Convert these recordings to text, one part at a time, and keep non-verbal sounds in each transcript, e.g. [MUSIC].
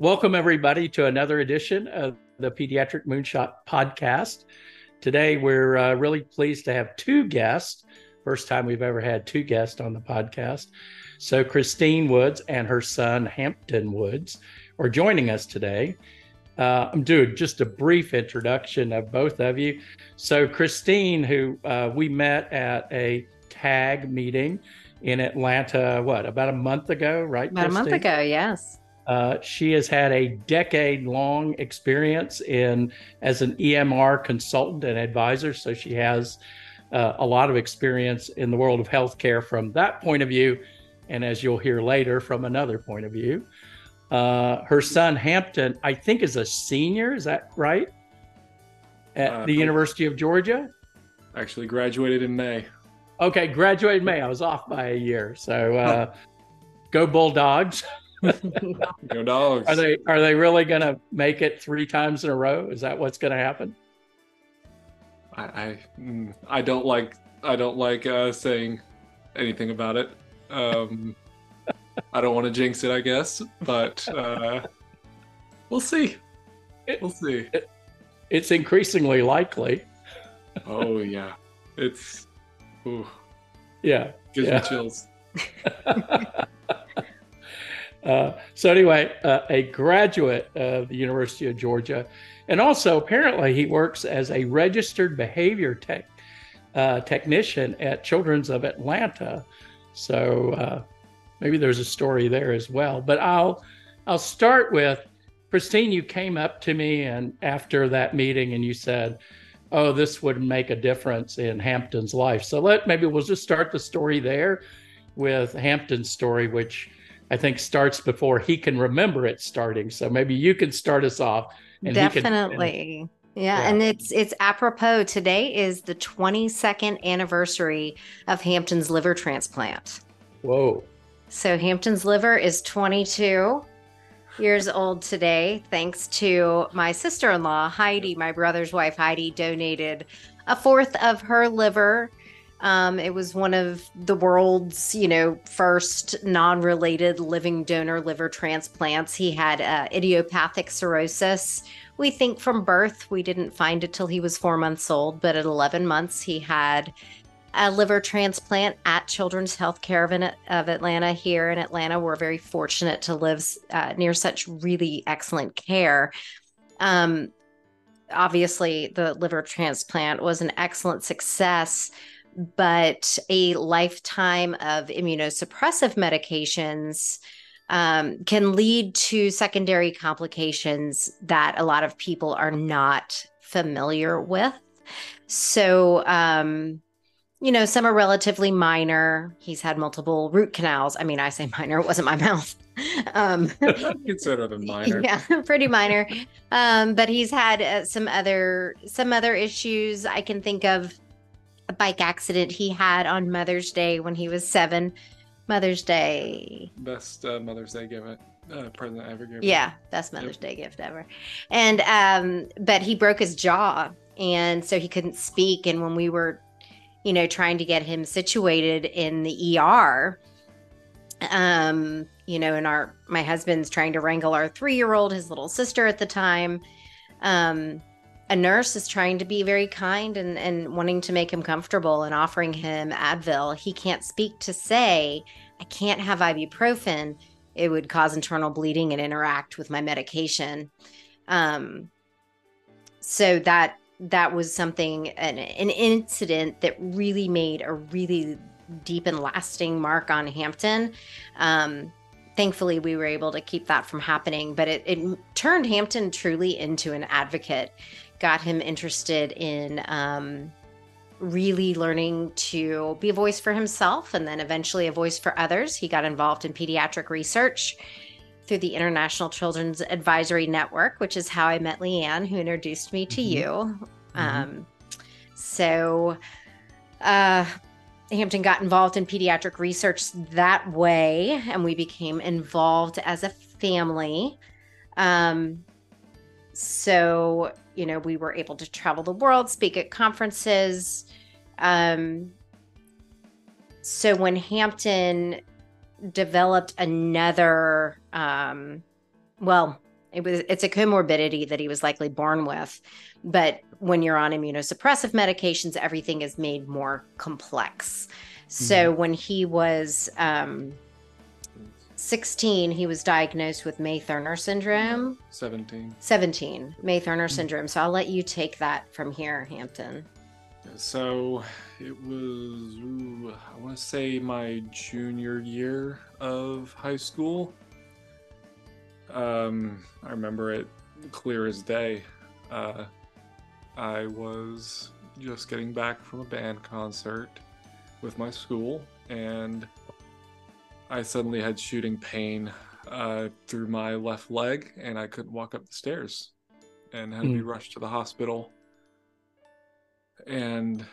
Welcome, everybody, to another edition of the Pediatric Moonshot Podcast. Today, we're uh, really pleased to have two guests. First time we've ever had two guests on the podcast. So, Christine Woods and her son, Hampton Woods, are joining us today. Uh, I'm doing just a brief introduction of both of you. So, Christine, who uh, we met at a TAG meeting in Atlanta, what, about a month ago, right? About Christine? a month ago, yes. Uh, she has had a decade long experience in as an EMR consultant and advisor. So she has uh, a lot of experience in the world of healthcare from that point of view. And as you'll hear later, from another point of view. Uh, her son Hampton, I think, is a senior. Is that right? At uh, the University of Georgia? Actually, graduated in May. Okay, graduated May. I was off by a year. So uh, go Bulldogs. [LAUGHS] Go dogs. Are they are they really going to make it three times in a row? Is that what's going to happen? I I, mm, I don't like I don't like uh, saying anything about it. Um, I don't want to jinx it, I guess, but uh, we'll see. We'll see. It, it's increasingly likely. oh yeah, it's. Ooh. Yeah. Gives yeah. me chills. [LAUGHS] Uh, so anyway, uh, a graduate of the University of Georgia, and also apparently he works as a registered behavior tech uh, technician at Children's of Atlanta. So uh, maybe there's a story there as well. But I'll I'll start with Christine. You came up to me and after that meeting, and you said, "Oh, this would make a difference in Hampton's life." So let maybe we'll just start the story there with Hampton's story, which I think starts before he can remember it starting. So maybe you can start us off. Definitely. Can, yeah. yeah, and it's it's apropos. Today is the 22nd anniversary of Hampton's liver transplant. Whoa. So Hampton's liver is 22 years old today, thanks to my sister-in-law Heidi, my brother's wife Heidi donated a fourth of her liver um, it was one of the world's, you know, first non-related living donor liver transplants. He had uh, idiopathic cirrhosis. We think from birth. We didn't find it till he was four months old, but at 11 months he had a liver transplant at Children's Healthcare of, of Atlanta here in Atlanta. We're very fortunate to live uh, near such really excellent care. Um, obviously, the liver transplant was an excellent success but a lifetime of immunosuppressive medications um, can lead to secondary complications that a lot of people are not familiar with. So, um, you know, some are relatively minor. He's had multiple root canals. I mean, I say [LAUGHS] minor, it wasn't my mouth. [LAUGHS] Um, [LAUGHS] Consider them minor. Yeah, pretty minor. Um, but he's had uh, some other some other issues I can think of a bike accident he had on Mother's Day when he was seven. Mother's Day. Best uh, Mother's Day gift. Uh, present I ever given. Yeah, best Mother's yep. Day gift ever. And um, but he broke his jaw, and so he couldn't speak. And when we were, you know, trying to get him situated in the ER, um, you know, and our my husband's trying to wrangle our three year old, his little sister at the time. Um, a nurse is trying to be very kind and, and wanting to make him comfortable and offering him Advil. He can't speak to say, I can't have ibuprofen. It would cause internal bleeding and interact with my medication. Um, so that that was something an, an incident that really made a really deep and lasting mark on Hampton. Um, thankfully, we were able to keep that from happening, but it, it turned Hampton truly into an advocate got him interested in um, really learning to be a voice for himself and then eventually a voice for others. He got involved in pediatric research through the International Children's Advisory Network, which is how I met Leanne, who introduced me to mm-hmm. you. Mm-hmm. Um, so, uh, Hampton got involved in pediatric research that way, and we became involved as a family. Um, so you know, we were able to travel the world, speak at conferences. Um, so when Hampton developed another, um, well, It was it's a comorbidity that he was likely born with, but when you're on immunosuppressive medications, everything is made more complex. So when he was um, 16, he was diagnosed with May Thurner syndrome. 17. 17, May Thurner syndrome. So I'll let you take that from here, Hampton. So it was, ooh, I want to say my junior year of high school. Um, I remember it clear as day. Uh, I was just getting back from a band concert with my school, and I suddenly had shooting pain uh, through my left leg, and I couldn't walk up the stairs, and had to be rushed to the hospital. And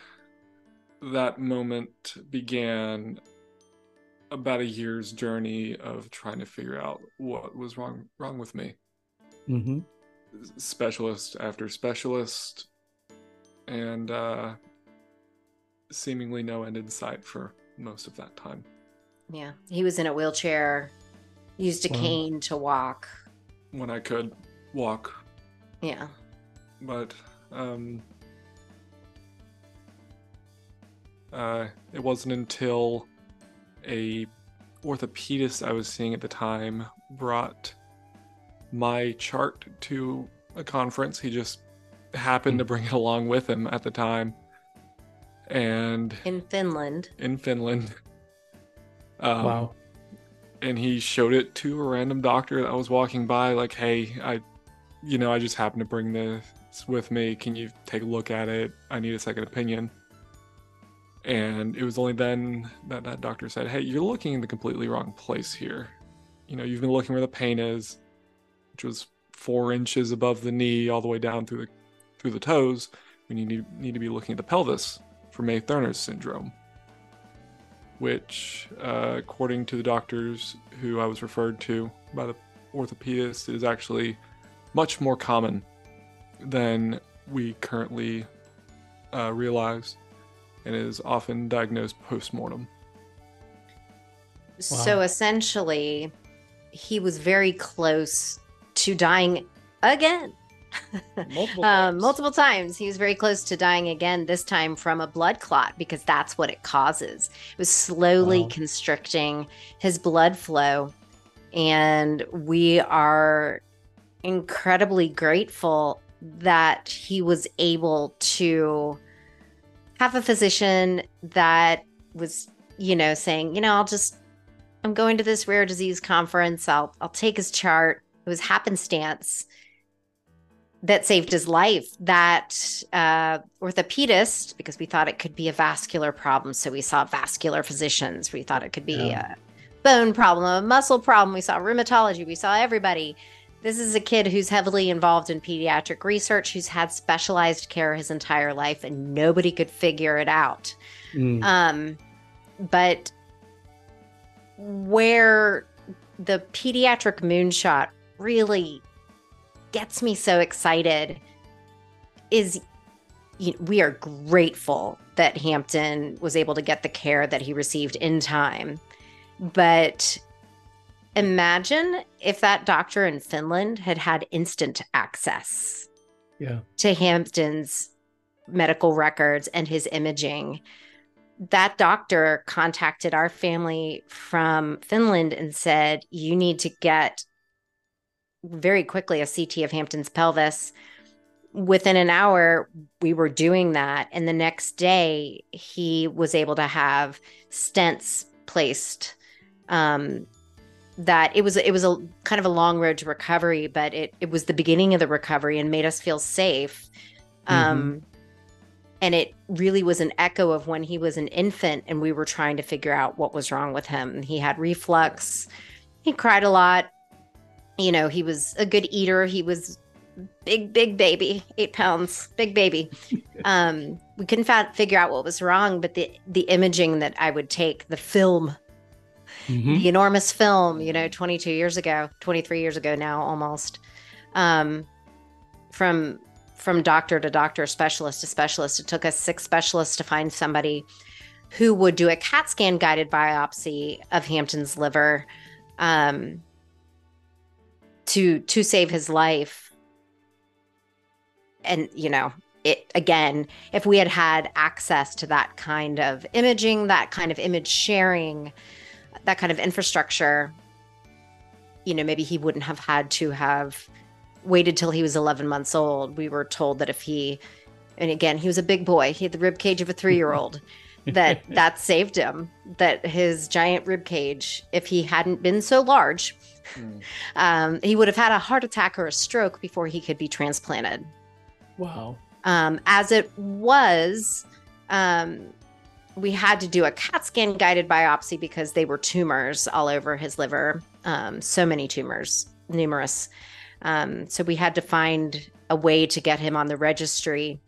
that moment began about a year's journey of trying to figure out what was wrong wrong with me. Mm-hmm. Specialist after specialist, and uh, seemingly no end in sight for most of that time. Yeah. He was in a wheelchair, used a Wow. cane to walk. When I could walk, Yeah. but um, uh, it wasn't until a orthopedist I was seeing at the time brought my chart to a conference. He just happened to bring it along with him at the time, and In Finland. in Finland. Um, wow. and he showed it to a random doctor that was walking by like hey i you know i just happened to bring this with me. Can you take a look at it? I need a second opinion. And it was only then that that doctor said hey you're looking in the completely wrong place here. You know you've been looking where the pain is which was four inches above the knee all the way down through the through the toes when you need, need to be looking at the pelvis for may thurner's syndrome which, uh, according to the doctors who I was referred to by the orthopedist, is actually much more common than we currently uh, realize and is often diagnosed post mortem. So essentially, he was very close to dying again. Multiple um, times. multiple times. He was very close to dying again, this time from a blood clot because that's what it causes. It was slowly Wow. constricting his blood flow. And we are incredibly grateful that he was able to have a physician that was, you know, saying, you know, I'll just, I'm going to this rare disease conference. I'll, I'll take his chart. It was happenstance that saved his life. That uh, orthopedist, because we thought it could be a vascular problem, so we saw vascular physicians. We thought it could be Yeah. a bone problem, a muscle problem. We saw rheumatology. We saw everybody. This is a kid who's heavily involved in pediatric research, who's had specialized care his entire life, and nobody could figure it out. Mm. Um, but where the pediatric moonshot really gets me so excited is you we are grateful that Hampton was able to get the care that he received in time. But imagine if that doctor in Finland had had instant access yeah. to Hampton's medical records and his imaging. That doctor contacted our family from Finland and said, You need to get very quickly a CT of Hampton's pelvis. Within an hour, we were doing that. And the next day, he was able to have stents placed. Um, that it was it was a kind of a long road to recovery, but it it was the beginning of the recovery and made us feel safe. Um, and it really was an echo of when he was an infant and we were trying to figure out what was wrong with him. He had reflux. He cried a lot. You know, he was a good eater. He was big, big baby, eight pounds, big baby. [LAUGHS] um, we couldn't fa- figure out what was wrong, but the the imaging that I would take, the film Mhm. the enormous film, you know, 22 years ago, 23 years ago now almost. Um, from from doctor to doctor, specialist to specialist. It took us six specialists to find somebody who would do a CAT scan guided biopsy of Hampton's liver. Um, to to save his life. And you know it again if we had had access to that kind of imaging that kind of image sharing that kind of infrastructure you know maybe he wouldn't have had to have waited till he was 11 months old. We were told that if he and again he was a big boy. He had the rib cage of a three-year-old [LAUGHS] that that saved him that his giant rib cage if he hadn't been so large mm. um, he would have had a heart attack or a stroke before he could be transplanted wow um, as it was um, we had to do a cat scan guided biopsy because they were tumors all over his liver um, so many tumors numerous um, so we had to find a way to get him on the registry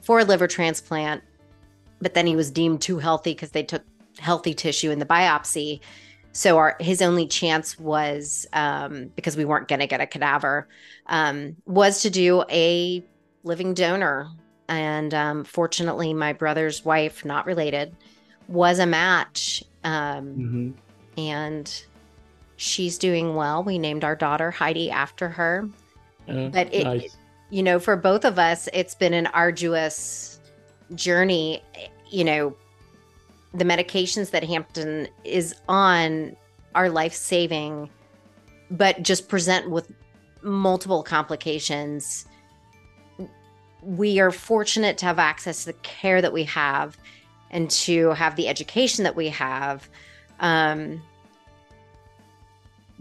for a liver transplant but then he was deemed too healthy because they took healthy tissue in the biopsy. So our his only chance was um, because we weren't going to get a cadaver um, was to do a living donor, and um, fortunately, my brother's wife, not related, was a match, um, mm-hmm. and she's doing well. We named our daughter Heidi after her, uh, but it, nice. you know, for both of us, it's been an arduous journey you know, the medications that Hampton is on are life saving, but just present with multiple complications. We are fortunate to have access to the care that we have and to have the education that we have. Um,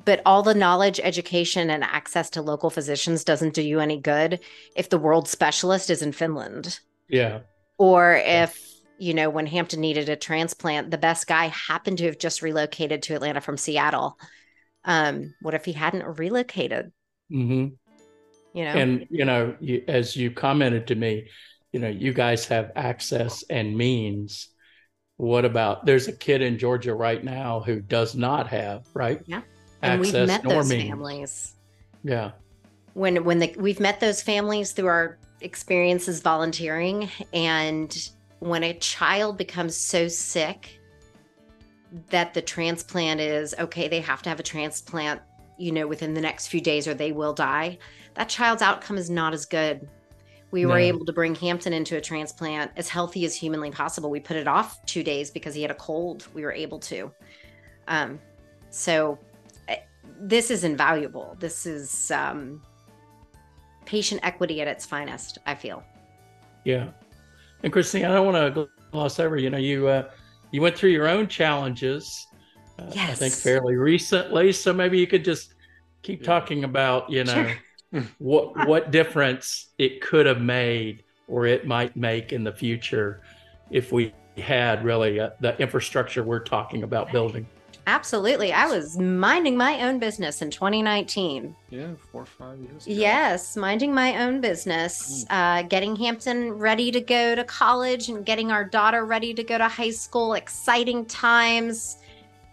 but all the knowledge, education, and access to local physicians doesn't do you any good if the world specialist is in Finland. Yeah. Or if you know, when Hampton needed a transplant, the best guy happened to have just relocated to Atlanta from Seattle. Um, what if he hadn't relocated? Mm-hmm. You know, and you know, you, as you commented to me, you know, you guys have access and means. What about there's a kid in Georgia right now who does not have right? Yeah, and access we've met those means. families. Yeah, when when the, we've met those families through our experiences volunteering and when a child becomes so sick that the transplant is okay, they have to have a transplant, you know, within the next few days or they will die, that child's outcome is not as good. We no. were able to bring Hampton into a transplant as healthy as humanly possible. We put it off two days because he had a cold. We were able to. Um, so eh, this is invaluable. This is um, patient equity at its finest, I feel. Yeah. And Christine, I don't want to gloss over. You know, you uh, you went through your own challenges. Uh, yes. I think fairly recently. So maybe you could just keep talking about, you know, sure. [LAUGHS] what what difference it could have made or it might make in the future if we had really uh, the infrastructure we're talking about building. Absolutely. I was minding my own business in 2019. Yeah, four or five years. Ago. Yes, minding my own business, mm. uh, getting Hampton ready to go to college and getting our daughter ready to go to high school. Exciting times.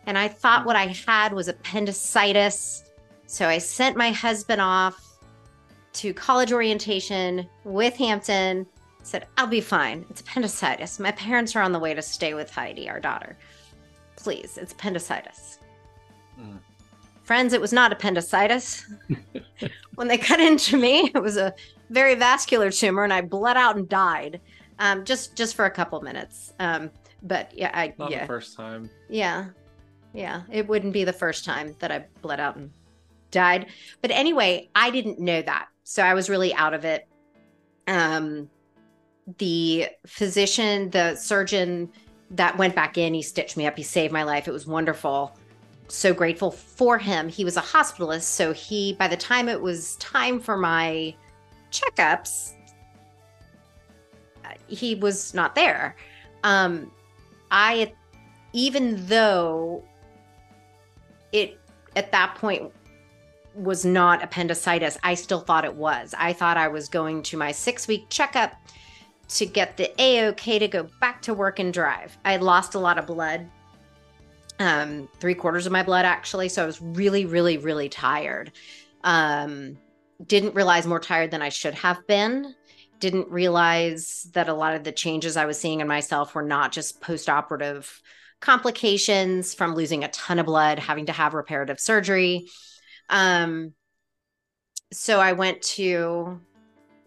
And I thought what I had was appendicitis. So I sent my husband off to college orientation with Hampton. Said, I'll be fine. It's appendicitis. My parents are on the way to stay with Heidi, our daughter please. It's appendicitis. Mm. Friends, it was not appendicitis. [LAUGHS] when they cut into me, it was a very vascular tumor, and I bled out and died. Um, just just for a couple minutes. Um, but yeah, I not yeah. the first time. Yeah, yeah, it wouldn't be the first time that I bled out and died. But anyway, I didn't know that, so I was really out of it. Um, the physician, the surgeon that went back in. He stitched me up. He saved my life. It was wonderful. So grateful for him. He was a hospitalist. So he, by the time it was time for my checkups, he was not there. Um, I, even though it at that point was not appendicitis, I still thought it was. I thought I was going to my six week checkup to get the A-OK to go back to work and drive. I lost a lot of blood, um, three quarters of my blood actually. So I was really, really, really tired. Um, didn't realize more tired than I should have been. Didn't realize that a lot of the changes I was seeing in myself were not just post-operative complications from losing a ton of blood, having to have reparative surgery. Um, so I went to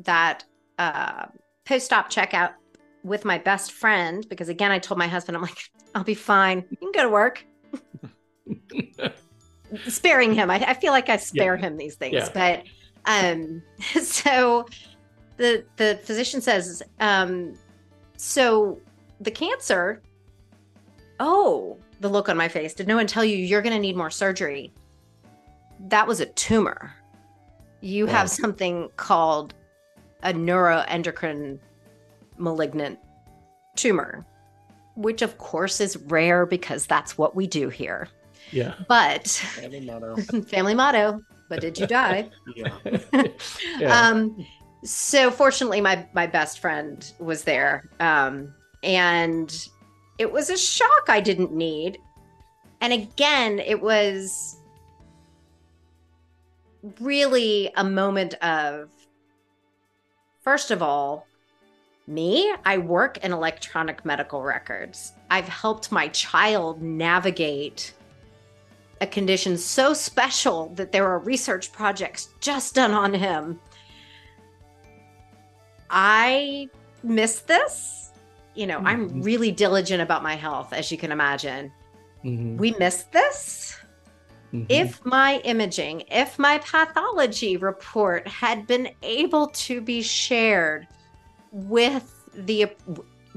that uh, post op checkout with my best friend because, again, I told my husband, I'm like, I'll be fine. You can go to work. [LAUGHS] Sparing him. I, I, feel like I spare yeah. him these things. Yeah. But um, [LAUGHS] so the the physician says, um, so the cancer, oh, the look on my face. Did no one tell you you're going to need more surgery? That was a tumor. You wow. have something called a neuroendocrine malignant tumor, which of course is rare because that's what we do here. Yeah. But family motto. [LAUGHS] family motto. But did you die? [LAUGHS] yeah. yeah. [LAUGHS] Um, so fortunately, my my best friend was there, um, and it was a shock I didn't need. And again, it was really a moment of, first of all, me, I work in electronic medical records. I've helped my child navigate a condition so special that there are research projects just done on him. I miss this you know, mm-hmm. I'm really diligent about my health, as you can imagine. Mm-hmm. We miss this. Mm-hmm. If my imaging, if my pathology report had been able to be shared with the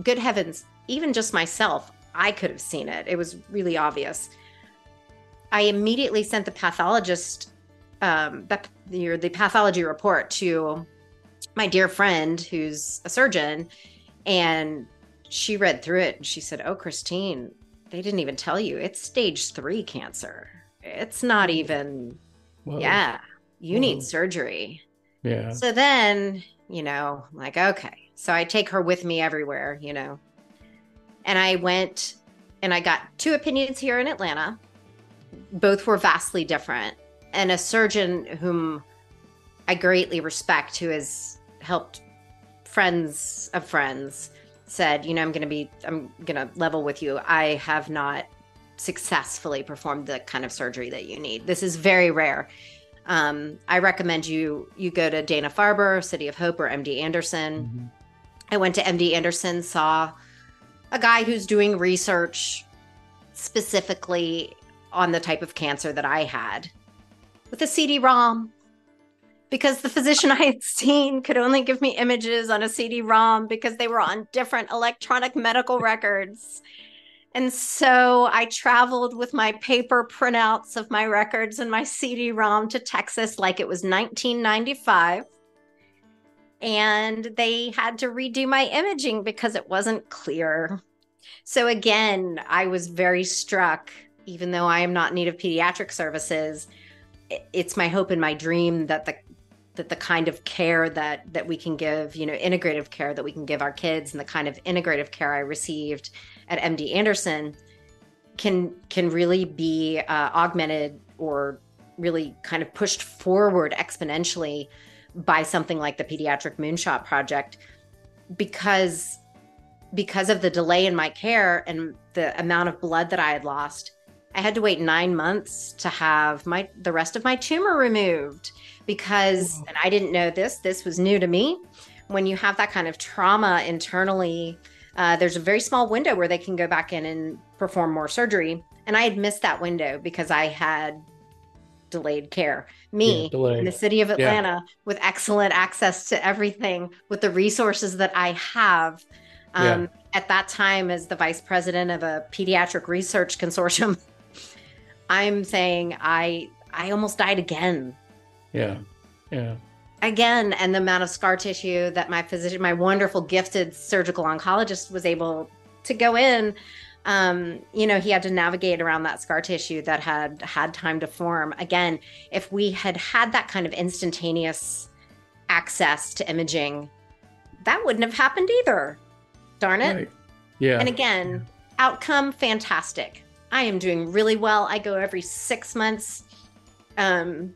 good heavens, even just myself, I could have seen it. It was really obvious. I immediately sent the pathologist um, the, the pathology report to my dear friend who's a surgeon and she read through it and she said, Oh, Christine, they didn't even tell you it's stage three cancer. It's not even, Whoa. yeah, you Whoa. need surgery. Yeah. So then, you know, like, okay. So I take her with me everywhere, you know. And I went and I got two opinions here in Atlanta. Both were vastly different. And a surgeon whom I greatly respect, who has helped friends of friends said, you know, I'm going to be, I'm going to level with you. I have not successfully performed the kind of surgery that you need. This is very rare. Um, I recommend you you go to Dana Farber, City of Hope, or MD Anderson. Mm-hmm. I went to MD Anderson, saw a guy who's doing research specifically on the type of cancer that I had with a CD-ROM because the physician I had seen could only give me images on a CD ROM because they were on different electronic medical records. And so I traveled with my paper printouts of my records and my CD ROM to Texas like it was 1995. And they had to redo my imaging because it wasn't clear. So again, I was very struck, even though I am not in need of pediatric services. It's my hope and my dream that the that the kind of care that that we can give you know integrative care that we can give our kids and the kind of integrative care i received at md anderson can can really be uh, augmented or really kind of pushed forward exponentially by something like the pediatric moonshot project because because of the delay in my care and the amount of blood that i had lost i had to wait nine months to have my the rest of my tumor removed because, and I didn't know this, this was new to me. When you have that kind of trauma internally, uh, there's a very small window where they can go back in and perform more surgery. And I had missed that window because I had delayed care. Me yeah, in the city of Atlanta yeah. with excellent access to everything, with the resources that I have. Um, yeah. At that time, as the vice president of a pediatric research consortium, [LAUGHS] I'm saying I I almost died again yeah. Yeah. Again, and the amount of scar tissue that my physician, my wonderful, gifted surgical oncologist was able to go in. Um, you know, he had to navigate around that scar tissue that had had time to form. Again, if we had had that kind of instantaneous access to imaging, that wouldn't have happened either. Darn it. Right. Yeah. And again, outcome fantastic. I am doing really well. I go every six months. Um,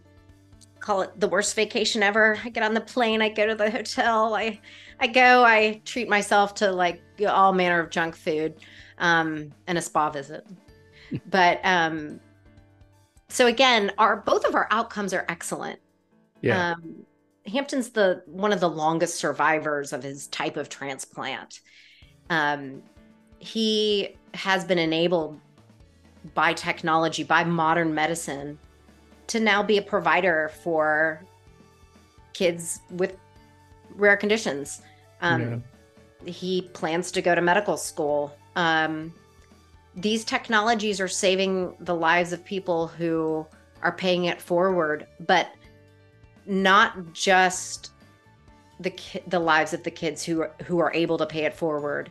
call it the worst vacation ever. I get on the plane, I go to the hotel, I I go, I treat myself to like all manner of junk food, um, and a spa visit. [LAUGHS] but um, so again, our both of our outcomes are excellent. Yeah. Um, Hampton's the one of the longest survivors of his type of transplant. Um, he has been enabled by technology, by modern medicine, to now be a provider for kids with rare conditions. Um, yeah. He plans to go to medical school. Um, these technologies are saving the lives of people who are paying it forward, but not just the ki- the lives of the kids who are, who are able to pay it forward,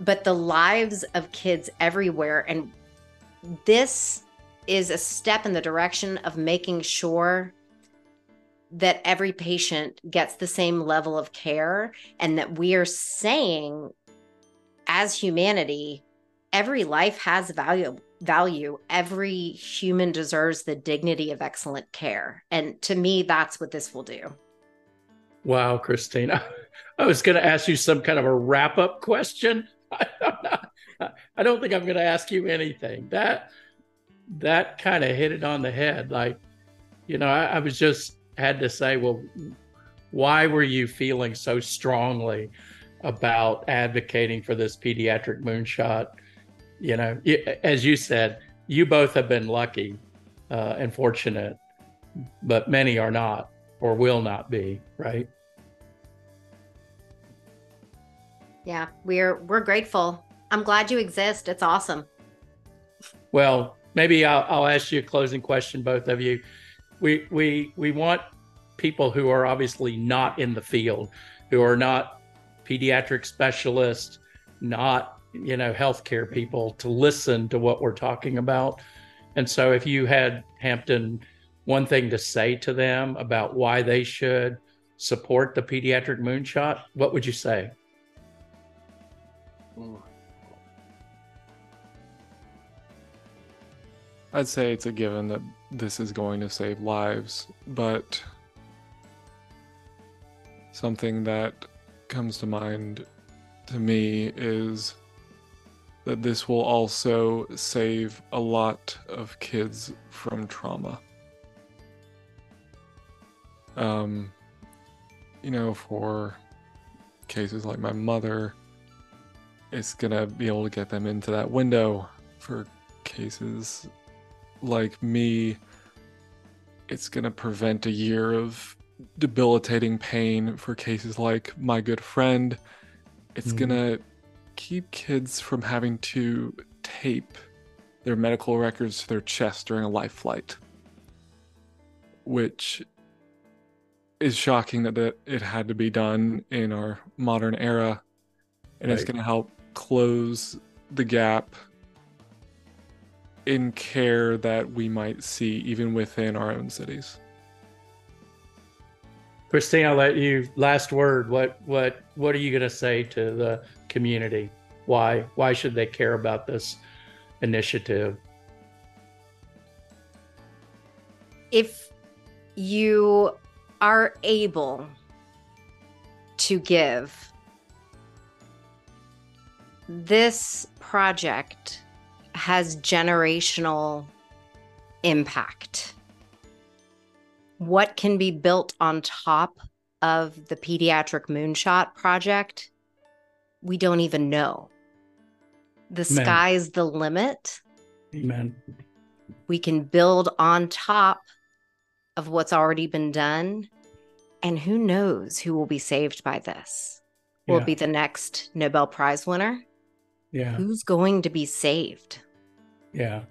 but the lives of kids everywhere. And this is a step in the direction of making sure that every patient gets the same level of care and that we are saying as humanity every life has value value. Every human deserves the dignity of excellent care. And to me that's what this will do. Wow christina. [LAUGHS] I was going to ask you some kind of a wrap up question. [LAUGHS] I don't think i'm going to ask you anything. That that kind of hit it on the head like you know I, I was just had to say well why were you feeling so strongly about advocating for this pediatric moonshot you know, as you said, you both have been lucky uh, and fortunate, but many are not or will not be, right? Yeah, we're we're grateful. I'm glad you exist. It's awesome. Well, maybe I'll, I'll ask you a closing question, both of you. We we we want people who are obviously not in the field, who are not pediatric specialists, not you know healthcare people to listen to what we're talking about. And so if you had hampton one thing to say to them about why they should support the pediatric moonshot what would you say hmm. I'd say it's a given that this is going to save lives but something that comes to mind to me is that this will also save a lot of kids from trauma. Um, you know, for cases like my mother, it's gonna be able to get them into that window. For cases like me, it's gonna prevent a year of debilitating pain. For cases like my good friend, it's mm. gonna keep kids from having to tape their medical records to their chest during a life flight, which is shocking that it had to be done in our modern era, and right. it's going to help close the gap in care that we might see even within our own cities. Christine, I'll let you last word. What what what are you going to say to the community? Why why should they care about this initiative? If you are able to give this project has generational impact. What can be built on top of the Pediatric Moonshot project we don't even know. The Amen. sky's the limit. Amen. We can build on top of what's already been done. And who knows who will be saved by this? Will yeah. be the next Nobel Prize winner? Yeah. Who's going to be saved? Yeah.